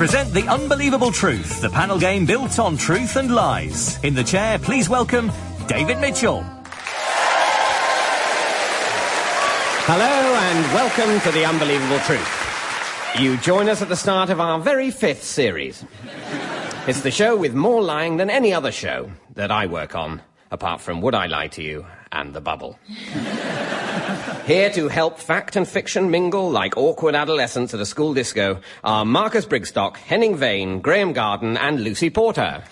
Present The Unbelievable Truth, the panel game built on truth and lies. In the chair, please welcome David Mitchell. Hello and welcome to The Unbelievable Truth. You join us at the start of our very fifth series. It's the show with more lying than any other show that I work on, apart from Would I Lie to You and The Bubble. Here to help fact and fiction mingle like awkward adolescents at a school disco are Marcus Brigstocke, Henning Wehn, Graeme Garden, and Lucy Porter.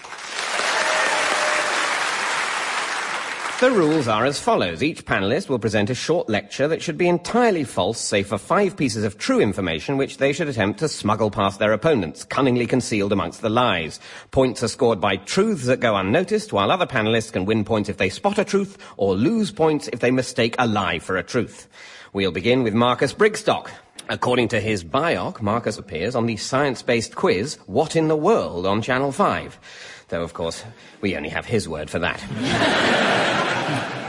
The rules are as follows. Each panelist will present a short lecture that should be entirely false, save for five pieces of true information which they should attempt to smuggle past their opponents, cunningly concealed amongst the lies. Points are scored by truths that go unnoticed, while other panelists can win points if they spot a truth, or lose points if they mistake a lie for a truth. We'll begin with Marcus Brigstocke. According to his bioc, Marcus appears on the science-based quiz, What in the World, on Channel 5. Though, of course, we only have his word for that.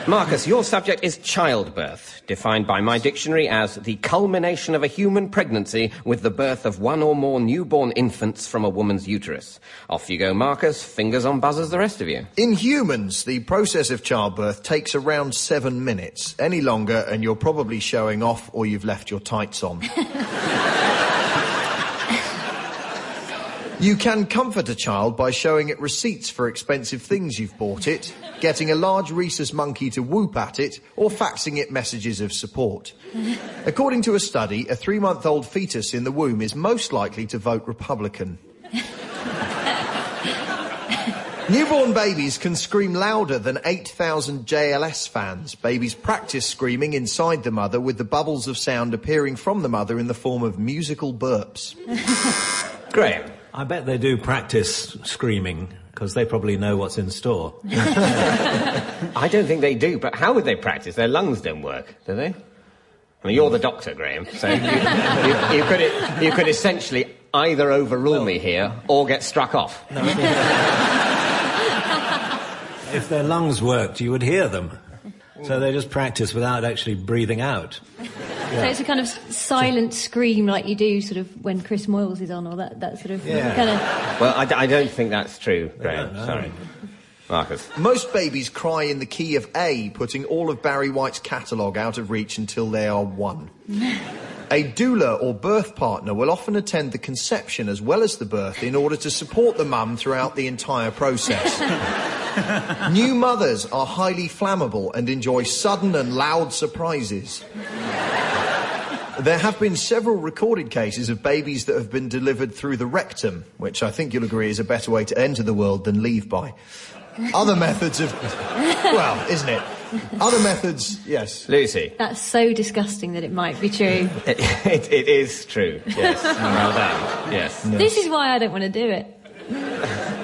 Marcus, your subject is childbirth, defined by my dictionary as the culmination of a human pregnancy with the birth of one or more newborn infants from a woman's uterus. Off you go, Marcus. Fingers on buzzers, the rest of you. In humans, the process of childbirth takes around seven minutes. Any longer, and you're probably showing off or you've left your tights on. You can comfort a child by showing it receipts for expensive things you've bought it, getting a large rhesus monkey to whoop at it, or faxing it messages of support. According to a study, a three month old fetus in the womb is most likely to vote Republican. Newborn babies can scream louder than 8,000 JLS fans. Babies practice screaming inside the mother with the bubbles of sound appearing from the mother in the form of musical burps. Graeme. I bet they do practice screaming because they probably know what's in store. I don't think they do, but how would they practice? Their lungs don't work, do they? I mean, you're the doctor, Graeme, so you, you, you could, you could essentially either overrule me here or get struck off. if their lungs worked, you would hear them. So they just practice without actually breathing out. So it's a kind of silent scream like you do sort of when Chris Moyles is on or that, that sort of Yeah. kind of... Well, I, d- I don't think that's true, Graeme. Sorry. Marcus. Most babies cry in the key of A, putting all of Barry White's catalogue out of reach until they are one. A doula or birth partner will often attend the conception as well as the birth in order to support the mum throughout the entire process. New mothers are highly flammable and enjoy sudden and loud surprises. There have been several recorded cases of babies that have been delivered through the rectum, which I think you'll agree is a better way to enter the world than leave by. Other methods of. Well, isn't it? Other methods, yes. Lucy. That's so disgusting that it might be true. It, it, it is true, yes. Well done. Yes. This is why I don't want to do it.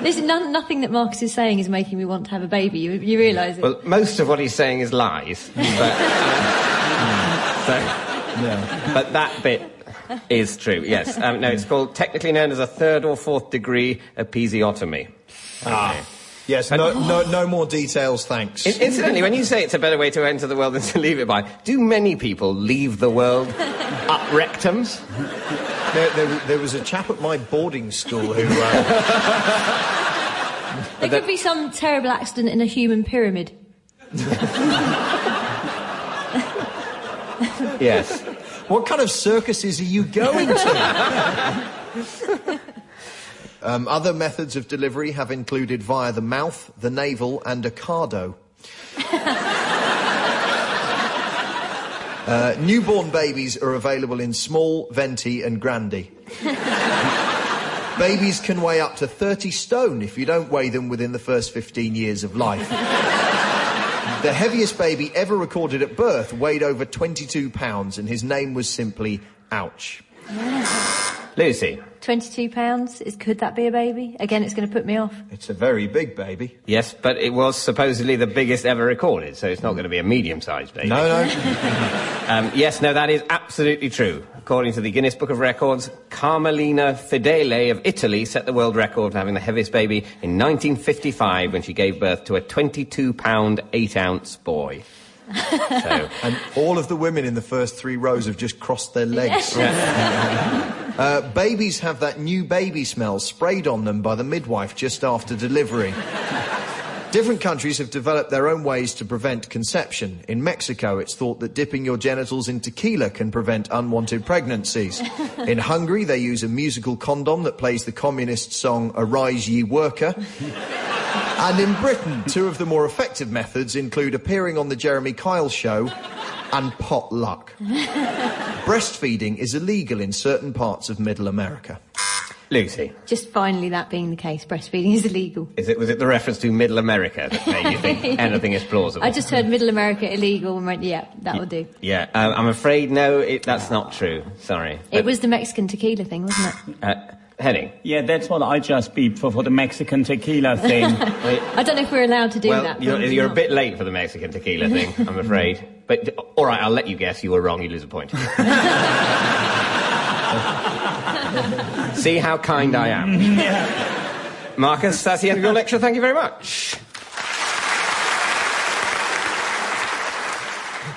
This none, nothing that Marcus is saying is making me want to have a baby. You, you realise it? Well, most of what he's saying is lies, but, hmm, so, but that bit is true. Yes. Um, no, it's called technically known as a third or fourth degree episiotomy. Okay. Yes, no, no, no more details, thanks. In- Incidentally, when you say it's a better way to enter the world than to leave it by, do many people leave the world up rectums? There, there, there was a chap at my boarding school who. Uh, there could be some terrible accident in a human pyramid. Yes. what kind of circuses are you going to? um, other methods of delivery have included via the mouth, the navel, and a cardo. Uh, newborn babies are available in small, venti, and grande. babies can weigh up to 30 stone if you don't weigh them within the first 15 years of life. The heaviest baby ever recorded at birth weighed over 22 pounds, and his name was simply Ouch. Lucy. Twenty-two pounds. Is could that be a baby? Again, it's going to put me off. It's a very big baby. Yes, but it was supposedly the biggest ever recorded, so it's not going to be a medium-sized baby. No, no. Um, yes, no, that is absolutely true. According to the Guinness Book of Records, Carmelina Fedele of Italy set the world record for having the heaviest baby in 1955 when she gave birth to a 22 pound, 8 ounce boy. So, And all of the women in the first three rows have just crossed their legs. Uh, babies have that new baby smell sprayed on them by the midwife just after delivery. Different countries have developed their own ways to prevent conception. In Mexico, it's thought that dipping your genitals in tequila can prevent unwanted pregnancies. In Hungary, they use a musical condom that plays the communist song Arise Ye Worker. And in Britain, two of the more effective methods include appearing on the Jeremy Kyle show and pot luck. Breastfeeding is illegal in certain parts of middle America. Lucy, Just finally that being the case, breastfeeding is illegal. is it, was it the reference to Middle America that made you think anything is plausible? I just heard Middle America illegal and went, yeah, that will do. Yeah, um, I'm afraid no, it, that's not true. Sorry. It was the Mexican tequila thing, wasn't it? Uh, Henning. Yeah, that's what I just beeped for, for the Mexican tequila thing. I don't know if we're allowed to do well, that. you're, you're a bit late for the Mexican tequila thing, I'm afraid. But all right, I'll let you guess. You were wrong. You lose a point. See how kind I am. Marcus, that's the end of your lecture. Thank you very much.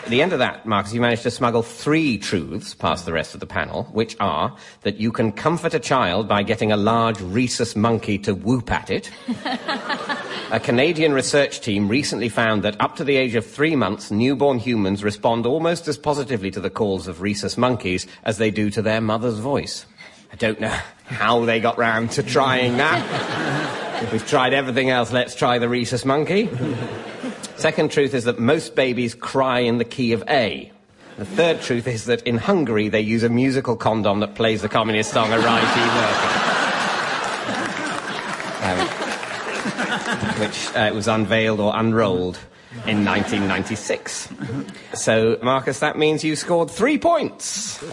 At the end of that, Marcus, you managed to smuggle three truths past the rest of the panel, which are that you can comfort a child by getting a large rhesus monkey to whoop at it. A Canadian research team recently found that up to the age of three months, newborn humans respond almost as positively to the calls of rhesus monkeys as they do to their mother's voice. I don't know how they got round to trying that. If we've tried everything else, let's try the rhesus monkey. Second truth is that most babies cry in the key of A. The third truth is that in Hungary they use a musical condom that plays the communist song Ye Worker. Um, which uh, was unveiled or unrolled in 1996. So, Marcus, that means you scored three points. Three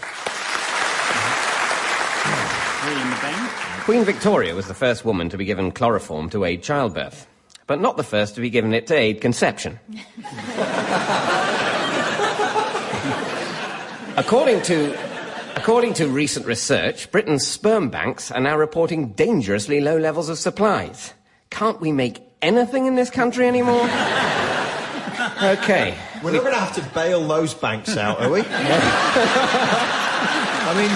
in the bank. Queen Victoria was the first woman to be given chloroform to aid childbirth, but not the first to be given it to aid conception. according to According to recent research, Britain's sperm banks are now reporting dangerously low levels of supplies. Can't we make anything in this country anymore? okay. We're not going to have to bail those banks out, are we? I mean,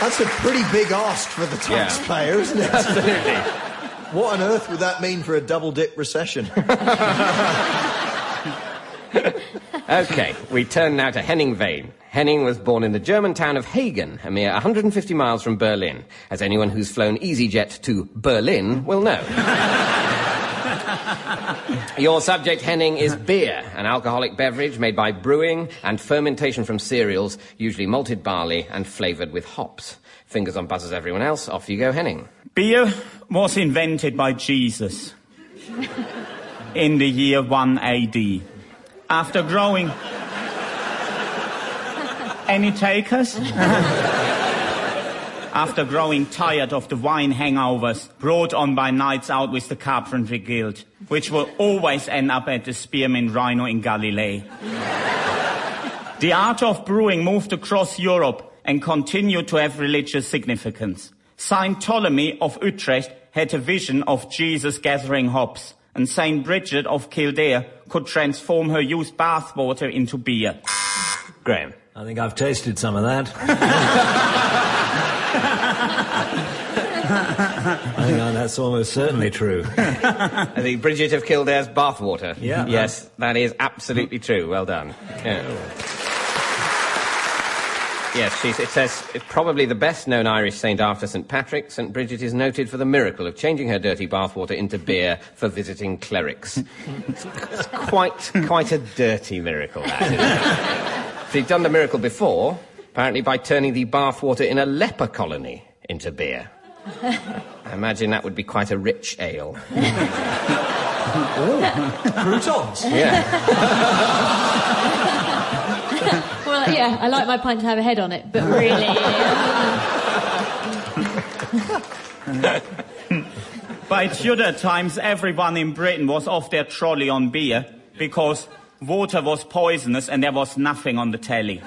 that's a pretty big ask for the Yeah. taxpayer, isn't it? Absolutely. What on earth would that mean for a double dip recession? Okay, we turn now to Henning Wehn. Henning was born in the German town of Hagen, a mere 150 miles from Berlin, as anyone who's flown EasyJet to Berlin will know. Your subject, Henning, is beer, an alcoholic beverage made by brewing and fermentation from cereals, usually malted barley and flavoured with hops. Fingers on buzzers, everyone else. Off you go, Henning. Beer was invented by Jesus in the year 1 AD. After growing. Any takers? After growing tired of the wine hangovers brought on by nights out with the Carpentry Guild, which will always end up at the Spearmint Rhino in Galilee. The art of brewing moved across Europe and continued to have religious significance. Saint Ptolemy of Utrecht had a vision of Jesus gathering hops, and Saint Bridget of Kildare could transform her used bathwater into beer. Graeme. I think I've tasted some of that. I think that's almost certainly true. I think Bridget of Kildare's bathwater. Yeah. Yes, that is absolutely true. Well done. Yeah. Yes, it says it's probably the best known Irish saint after St. Patrick. St. Bridget is noted for the miracle of changing her dirty bathwater into beer for visiting clerics. it's, it's quite, quite a dirty miracle, that, isn't it? She'd done the miracle before, apparently by turning the bathwater in a leper colony into beer. I imagine that would be quite a rich ale. Croutons. Yeah. Well, yeah, I like my pint to have a head on it, but really. By Tudor times, everyone in Britain was off their trolley on beer because water was poisonous and there was nothing on the telly.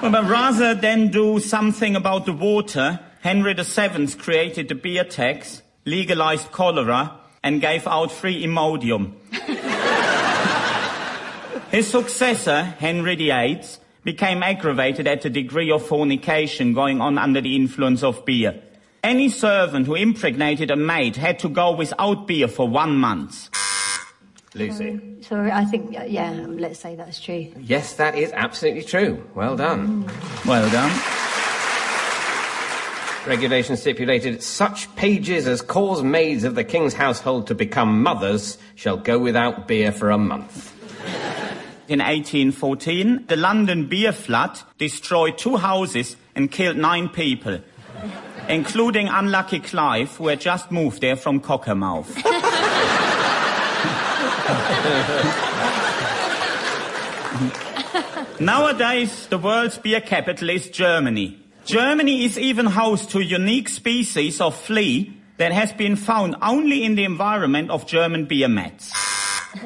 But rather than do something about the water, Henry VII created the beer tax, legalized cholera, and gave out free Imodium. His successor, Henry VIII, became aggravated at the degree of fornication going on under the influence of beer. Any servant who impregnated a maid had to go without beer for one month. Lucy. Um, sorry, I think, yeah, let's say that's true. Yes, that is absolutely true. Well done. Well done. Regulation stipulated such pages as cause maids of the king's household to become mothers shall go without beer for a month. In 1814, the London beer flood destroyed two houses and killed nine people, including unlucky Clive, who had just moved there from Cockermouth. Nowadays, the world's beer capital is Germany. Germany is even host to a unique species of flea that has been found only in the environment of German beer mats.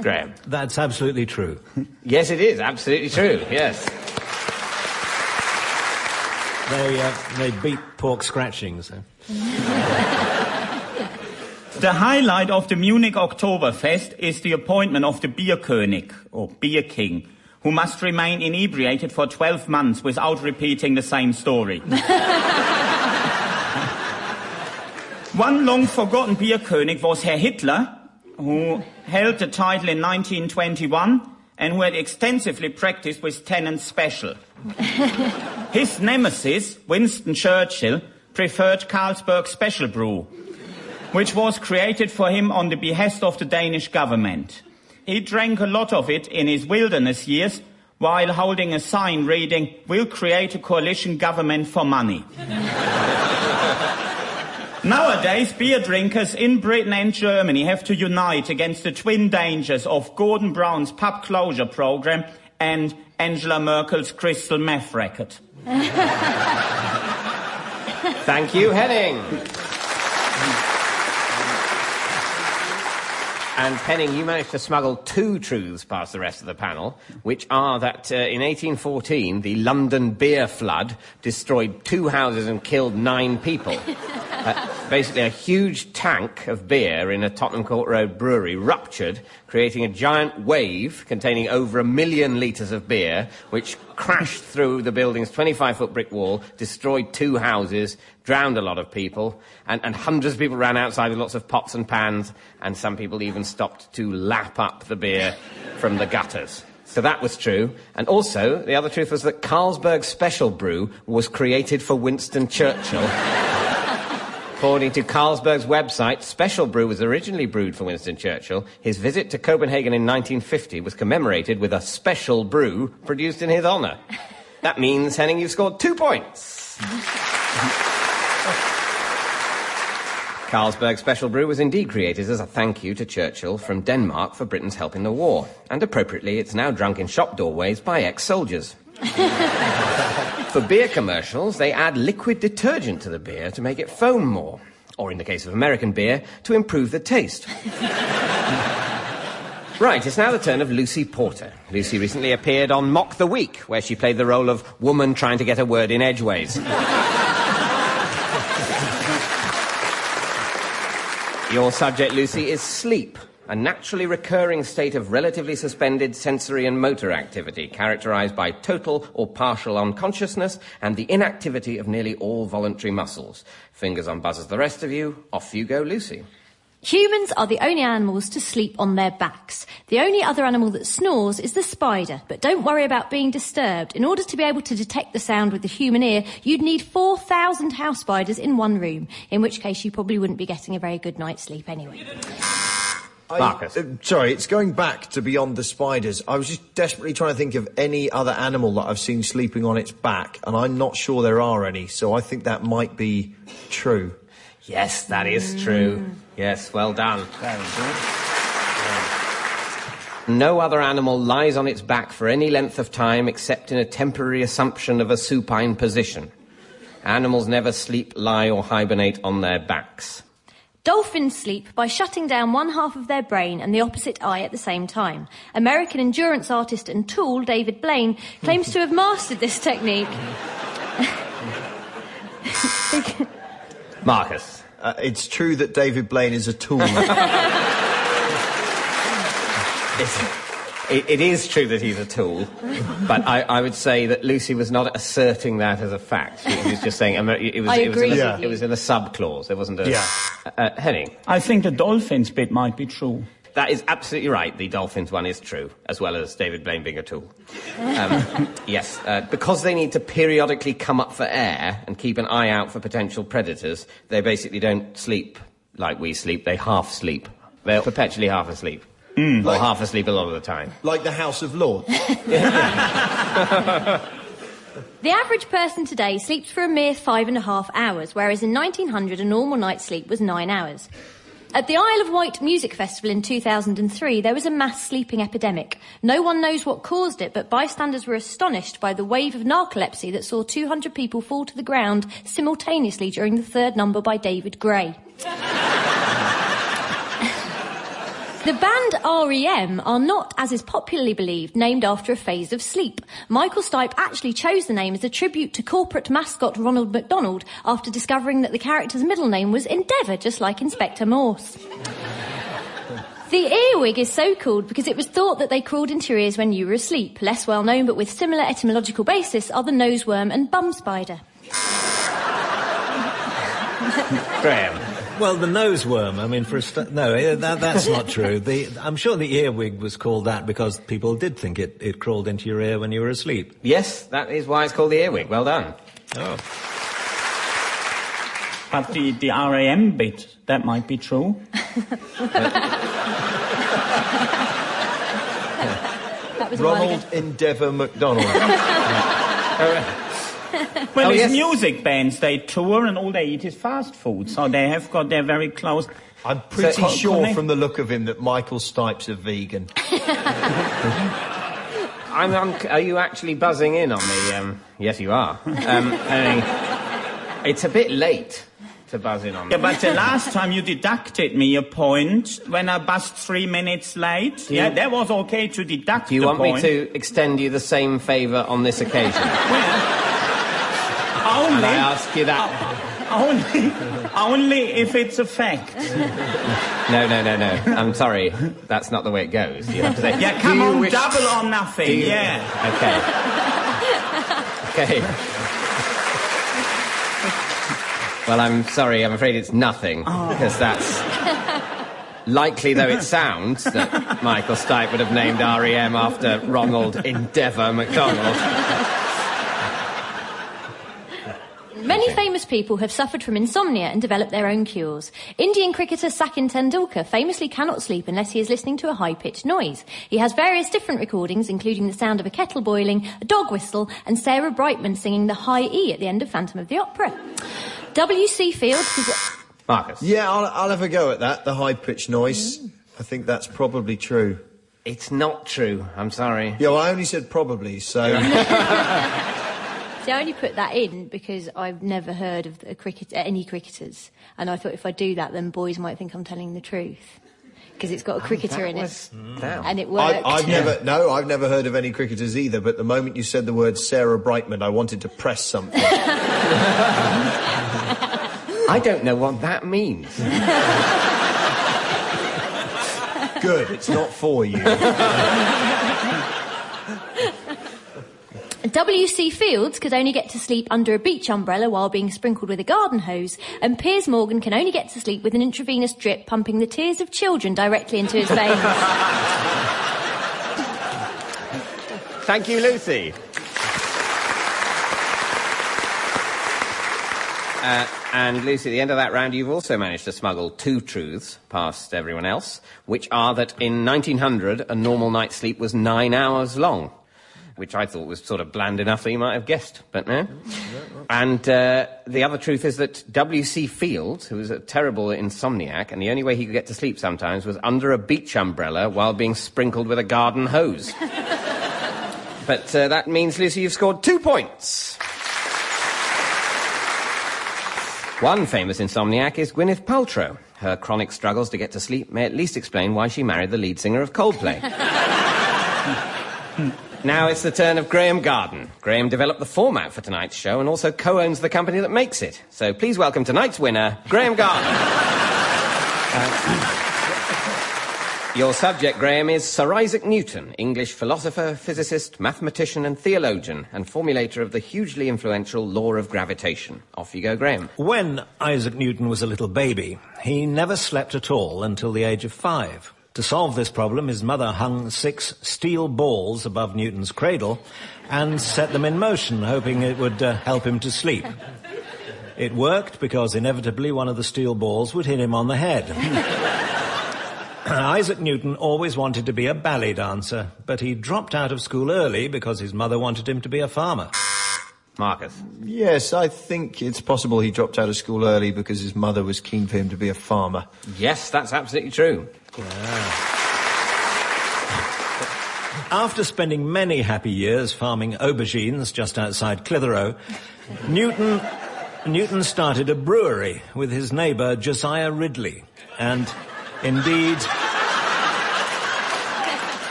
Graeme. That's absolutely true. Yes, it is absolutely true. Yes. They, uh, they beat pork scratchings. So. The highlight of the Munich Oktoberfest is the appointment of the Bierkönig, or Beer King, who must remain inebriated for 12 months without repeating the same story. One long forgotten Bierkönig was Herr Hitler, who held the title in 1921 and who had extensively practiced with Tennent Special. His nemesis, Winston Churchill, preferred Carlsberg Special Brew, which was created for him on the behest of the Danish government. He drank a lot of it in his wilderness years while holding a sign reading, We'll create a coalition government for money. Nowadays, beer drinkers in Britain and Germany have to unite against the twin dangers of Gordon Brown's pub closure program and Angela Merkel's crystal meth racket. Thank you, Henning. And Henning, you managed to smuggle two truths past the rest of the panel, which are that uh, in 1814 the London beer flood destroyed two houses and killed nine people. Uh, basically, a huge tank of beer in a Tottenham Court Road brewery ruptured, creating a giant wave containing over a million litres of beer, which crashed through the building's 25 foot brick wall, destroyed two houses, drowned a lot of people, and, and, hundreds of people ran outside with lots of pots and pans, and some people even stopped to lap up the beer from the gutters. So that was true. And also, the other truth was that Carlsberg Special Brew was created for Winston Churchill. According to Carlsberg's website, Special Brew was originally brewed for Winston Churchill. His visit to Copenhagen in 1950 was commemorated with a special brew produced in his honour. That means, Henning, you've scored two points. Carlsberg Special Brew was indeed created as a thank you to Churchill from Denmark for Britain's help in the war. And appropriately, it's now drunk in shop doorways by ex-soldiers. For beer commercials, they add liquid detergent to the beer to make it foam more. Or in the case of American beer, to improve the taste. right, it's now the turn of Lucy Porter. Lucy recently appeared on Mock the Week, where she played the role of woman trying to get a word in edgeways. Your subject, Lucy, is sleep a naturally recurring state of relatively suspended sensory and motor activity, characterized by total or partial unconsciousness and the inactivity of nearly all voluntary muscles. Fingers on buzzers, the rest of you. Off you go, Lucy. Humans are the only animals to sleep on their backs. The only other animal that snores is the spider, but don't worry about being disturbed. In order to be able to detect the sound with the human ear, you'd need 4,000 house spiders in one room, in which case you probably wouldn't be getting a very good night's sleep anyway. Marcus. I, uh, sorry, it's going back to beyond the spiders. I was just desperately trying to think of any other animal that I've seen sleeping on its back, and I'm not sure there are any, so I think that might be true. Yes, that is true. Yes, well done. Very good. No other animal lies on its back for any length of time except in a temporary assumption of a supine position. Animals never sleep, lie, or hibernate on their backs. Dolphins sleep by shutting down one half of their brain and the opposite eye at the same time. American endurance artist and tool David Blaine claims to have mastered this technique. Marcus. Uh, it's true that David Blaine is a tool. It's, it, it is true that he's a tool, but I, I would say that Lucy was not asserting that as a fact. She was just saying it was, I it was, agree in, a, with it was in a subclause. There wasn't a. Yeah. Uh, Henning, I think the dolphins bit might be true. that is absolutely right. The Dolphins one is true, as well as David Blaine being a tool. Um, yes, uh, because they need to periodically come up for air and keep an eye out for potential predators, they basically don't sleep like we sleep. They half sleep. They're perpetually half asleep. Mm. Or half asleep a lot of the time. Like the House of Lords. The average person today sleeps for a mere five and a half hours, whereas in 1900 a normal night's sleep was nine hours. At the Isle of Wight Music Festival in 2003, there was a mass sleeping epidemic. No one knows what caused it, but bystanders were astonished by the wave of narcolepsy that saw 200 people fall to the ground simultaneously during the third number by David Gray. The band REM are not, as is popularly believed, named after a phase of sleep. Michael Stipe actually chose the name as a tribute to corporate mascot Ronald McDonald after discovering that the character's middle name was Endeavour, just like Inspector Morse. The earwig is so called because it was thought that they crawled into your ears when you were asleep. Less well known, but with similar etymological basis, are the noseworm and bum spider. Graeme. Well, the nose worm. I mean, for a st- no, eh, that, that's not true. The, I'm sure the earwig was called that because people did think it, it crawled into your ear when you were asleep. Yes, that is why it's called the earwig. Well done. Oh. But the, the RAM bit, that might be true. That was a while ago. Ronald Endeavour McDonald. Well, Oh, these yes. music bands, they tour and all they eat is fast food. So they have got their very close. I'm pretty So- sure Connect- from the look of him that Michael Stipe's a vegan. I'm, I'm, are you actually buzzing in on me? Um, yes, you are. Um, Henning, it's a bit late to buzz in on. Yeah, me. but the last time you deducted me a point when I buzzed three minutes late, you- yeah, that was okay to deduct Do you the want point. me to extend you the same favour on this occasion? Only, And I ask you that? only, only if it's a fact. No, no, no, no. I'm sorry. That's not the way it goes. You have to say. Yeah, come on, wish-" double or nothing. You- Yeah. Okay. Okay. Well, I'm sorry. I'm afraid it's nothing oh. because that's likely though it sounds that Michael Stipe would have named REM after Ronald Endeavour McDonald. Many famous people have suffered from insomnia and developed their own cures. Indian cricketer Sachin Tendulkar famously cannot sleep unless he is listening to a high-pitched noise. He has various different recordings, including the sound of a kettle boiling, a dog whistle, and Sarah Brightman singing the high E at the end of Phantom of the Opera. W.C. Fields. Marcus. Yeah, I'll, I'll have a go at that. The high pitched noise. Mm. I think that's probably true. It's not true. I'm sorry. Yeah, well, I only said probably, so. See, I only put that in because I've never heard of a cricket, any cricketers, and I thought if I do that, then boys might think I'm telling the truth because it's got a oh, cricketer That in was it, that. and it I, worked. I've never, no, I've never heard of any cricketers either, but the moment you said the word Sarah Brightman, I wanted to press something. I don't know what that means. Good, it's not for you. W.C. Fields could only get to sleep under a beach umbrella while being sprinkled with a garden hose, and Piers Morgan can only get to sleep with an intravenous drip pumping the tears of children directly into his veins. Thank you, Lucy. Uh, and Lucy, at the end of that round, you've also managed to smuggle two truths past everyone else, which are that in 1900, a normal night's sleep was nine hours long, which I thought was sort of bland enough that you might have guessed, but no. And uh, the other truth is that W.C. Fields, who was a terrible insomniac, and the only way he could get to sleep sometimes was under a beach umbrella while being sprinkled with a garden hose. but uh, that means, Lucy, you've scored two points. One famous insomniac is Gwyneth Paltrow. Her chronic struggles to get to sleep may at least explain why she married the lead singer of Coldplay. now it's the turn of Graeme Garden. Graeme developed the format for tonight's show and also co-owns the company that makes it. So please welcome tonight's winner, Graeme Garden. Uh, your subject, Graeme, is Sir Isaac Newton, English philosopher, physicist, mathematician, and theologian, and formulator of the hugely influential law of gravitation. Off you go, Graeme. When Isaac Newton was a little baby, he never slept at all until the age of five. To solve this problem, his mother hung six steel balls above Newton's cradle and set them in motion, hoping it would uh, help him to sleep. It worked because inevitably one of the steel balls would hit him on the head. Isaac Newton always wanted to be a ballet dancer, but he dropped out of school early because his mother wanted him to be a farmer. Marcus. Yes, I think it's possible he dropped out of school early because his mother was keen for him to be a farmer. Yes, that's absolutely true. After spending many happy years farming aubergines just outside Clitheroe, Newton, Newton started a brewery with his neighbour Josiah Ridley. And indeed,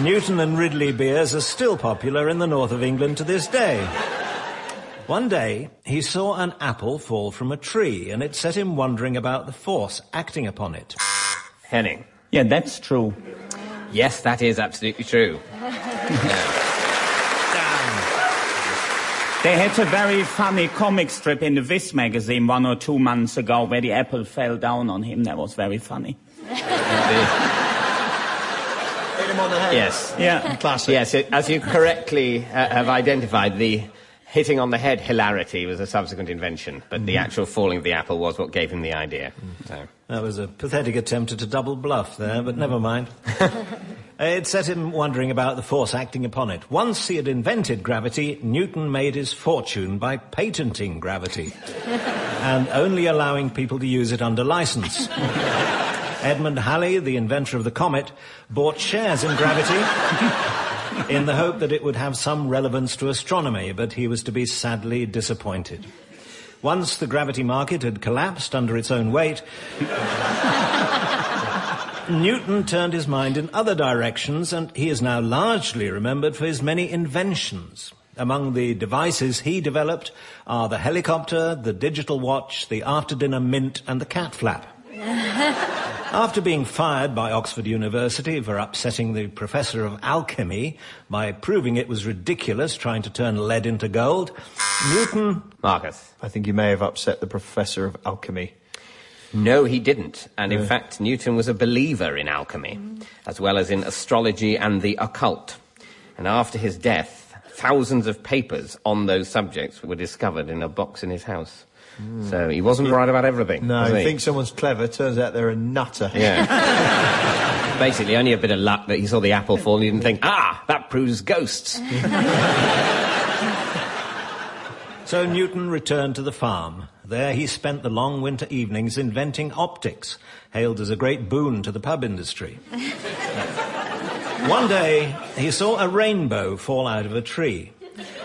Newton and Ridley beers are still popular in the north of England to this day. One day, he saw an apple fall from a tree, and it set him wondering about the force acting upon it. Henning. Yeah, that's true. Yes, that is absolutely true. They had a very funny comic strip in the Viz magazine one or two months ago where the apple fell down on him. That was very funny. Hit him on the head. Yes. Yeah. Classic. Yes, it, as you correctly uh, have identified, the hitting on the head hilarity was a subsequent invention, but the actual falling of the apple was what gave him the idea. So. That was a pathetic attempt at a double bluff there, but never mind. it set him wondering about the force acting upon it. Once he had invented gravity, Newton made his fortune by patenting gravity and only allowing people to use it under license. Edmund Halley, the inventor of the comet, bought shares in gravity in the hope that it would have some relevance to astronomy, but he was to be sadly disappointed. Once the gravity market had collapsed under its own weight, Newton turned his mind in other directions, and he is now largely remembered for his many inventions. Among the devices he developed are the helicopter, the digital watch, the after dinner mint, and the cat flap. After being fired by Oxford University for upsetting the professor of alchemy by proving it was ridiculous trying to turn lead into gold, Newton Marcus. I think you may have upset the professor of alchemy. No, he didn't. And in fact, Newton was a believer in alchemy, as well as in astrology and the occult. And after his death, thousands of papers on those subjects were discovered in a box in his house. So he wasn't right about everything. No, was I he? think someone's clever. Turns out they're a nutter. Yeah. Basically, only a bit of luck that he saw the apple fall and he didn't think, ah, that proves ghosts. So Newton returned to the farm. There he spent the long winter evenings inventing optics, hailed as a great boon to the pub industry. One day, he saw a rainbow fall out of a tree,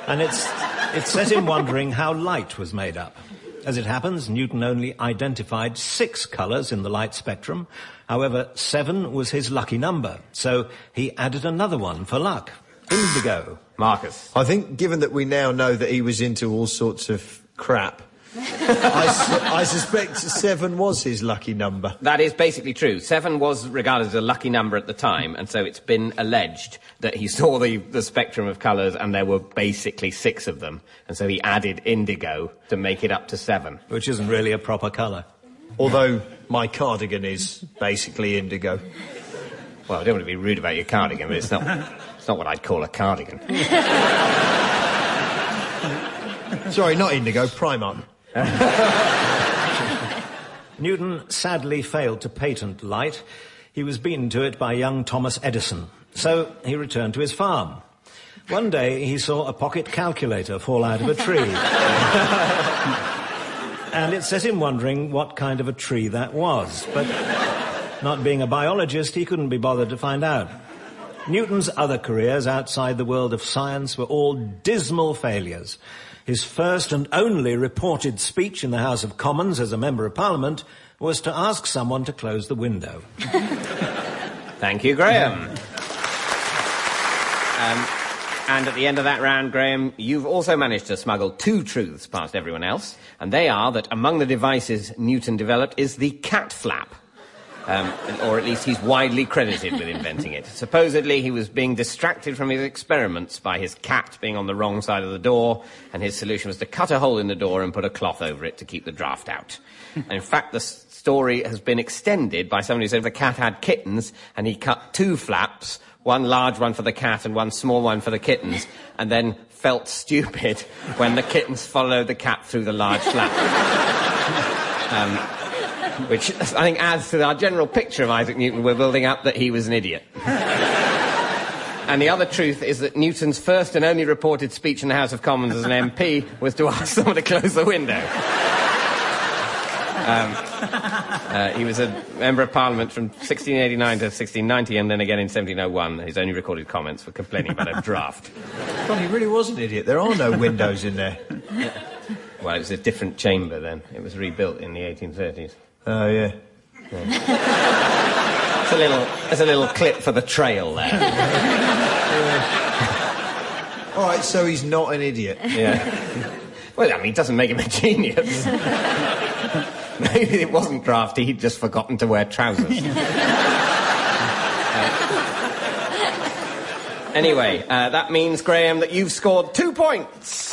and it's, it set him wondering how light was made up. As it happens, Newton only identified six colours in the light spectrum. However, seven was his lucky number, so he added another one for luck. Indigo. Marcus. I think, given that we now know that he was into all sorts of crap, I, su- I suspect seven was his lucky number. That is basically true. Seven was regarded as a lucky number at the time, and so it's been alleged that he saw the, the spectrum of colours and there were basically six of them, and so he added indigo to make it up to seven. Which isn't really a proper colour. Although my cardigan is basically indigo. Well, I don't want to be rude about your cardigan, but it's not, it's not what I'd call a cardigan. Sorry, not indigo, Primark. Newton sadly failed to patent light. He was beaten to it by young Thomas Edison. So he returned to his farm. One day he saw a pocket calculator fall out of a tree. and it set him wondering what kind of a tree that was. But not being a biologist, he couldn't be bothered to find out. Newton's other careers outside the world of science were all dismal failures. His first and only reported speech in the House of Commons as a Member of Parliament was to ask someone to close the window. Thank you, Graeme. Um, and at the end of that round, Graham, you've also managed to smuggle two truths past everyone else, and they are that among the devices Newton developed is the cat flap. Um, or at least he's widely credited with inventing it. Supposedly, he was being distracted from his experiments by his cat being on the wrong side of the door, and his solution was to cut a hole in the door and put a cloth over it to keep the draft out. and in fact, the story has been extended by somebody who said the cat had kittens, and he cut two flaps, one large one for the cat and one small one for the kittens, and then felt stupid when the kittens followed the cat through the large flap. Um, which I think adds to our general picture of Isaac Newton we're building up that he was an idiot. and the other truth is that Newton's first and only reported speech in the House of Commons as an MP was to ask someone to close the window. Um, uh, he was a member of Parliament from 1689 to 1690 and then again in 1701. His only recorded comments were complaining about a draft. God, he really was an idiot. There are no windows in there. Well, it was a different chamber then. It was rebuilt in the 1830s. Oh, yeah. It's a little, it's a little clip for the trail there. All right, so he's not an idiot. Yeah. Well, I mean, it doesn't make him a genius. Maybe it wasn't drafty, he'd just forgotten to wear trousers. Uh, anyway, uh, that means, Graeme, that you've scored two points.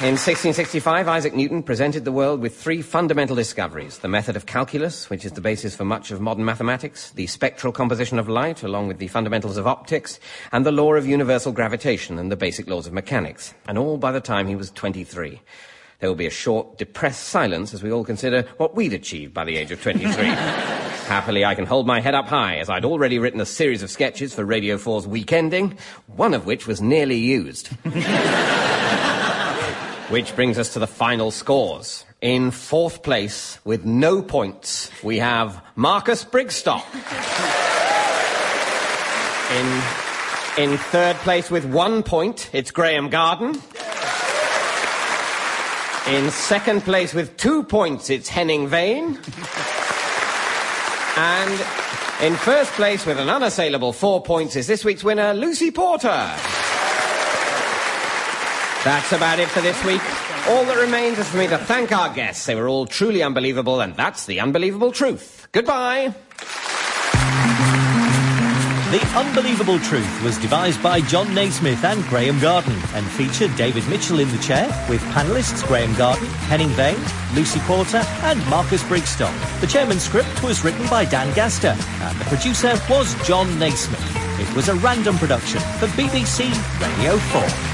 In 1665, Isaac Newton presented the world with three fundamental discoveries the method of calculus, which is the basis for much of modern mathematics, the spectral composition of light, along with the fundamentals of optics, and the law of universal gravitation and the basic laws of mechanics, and all by the time he was 23. There will be a short, depressed silence as we all consider what we'd achieved by the age of 23. Happily, I can hold my head up high, as I'd already written a series of sketches for Radio 4's Weekending, one of which was nearly used. Which brings us to the final scores. In fourth place, with no points, we have Marcus Brigstocke. In, in third place with one point, it's Graeme Garden. In second place with two points, it's Henning Wehn. And in first place with an unassailable four points is this week's winner, Lucy Porter. That's about it for this week. All that remains is for me to thank our guests. They were all truly unbelievable, and that's the unbelievable truth. Goodbye. The Unbelievable Truth was devised by Jon Naismith and Graeme Garden and featured David Mitchell in the chair with panellists Graeme Garden, Henning Wehn, Lucy Porter and Marcus Brigstocke. The chairman's script was written by Dan Gaster and the producer was Jon Naismith. It was a random production for BBC Radio 4.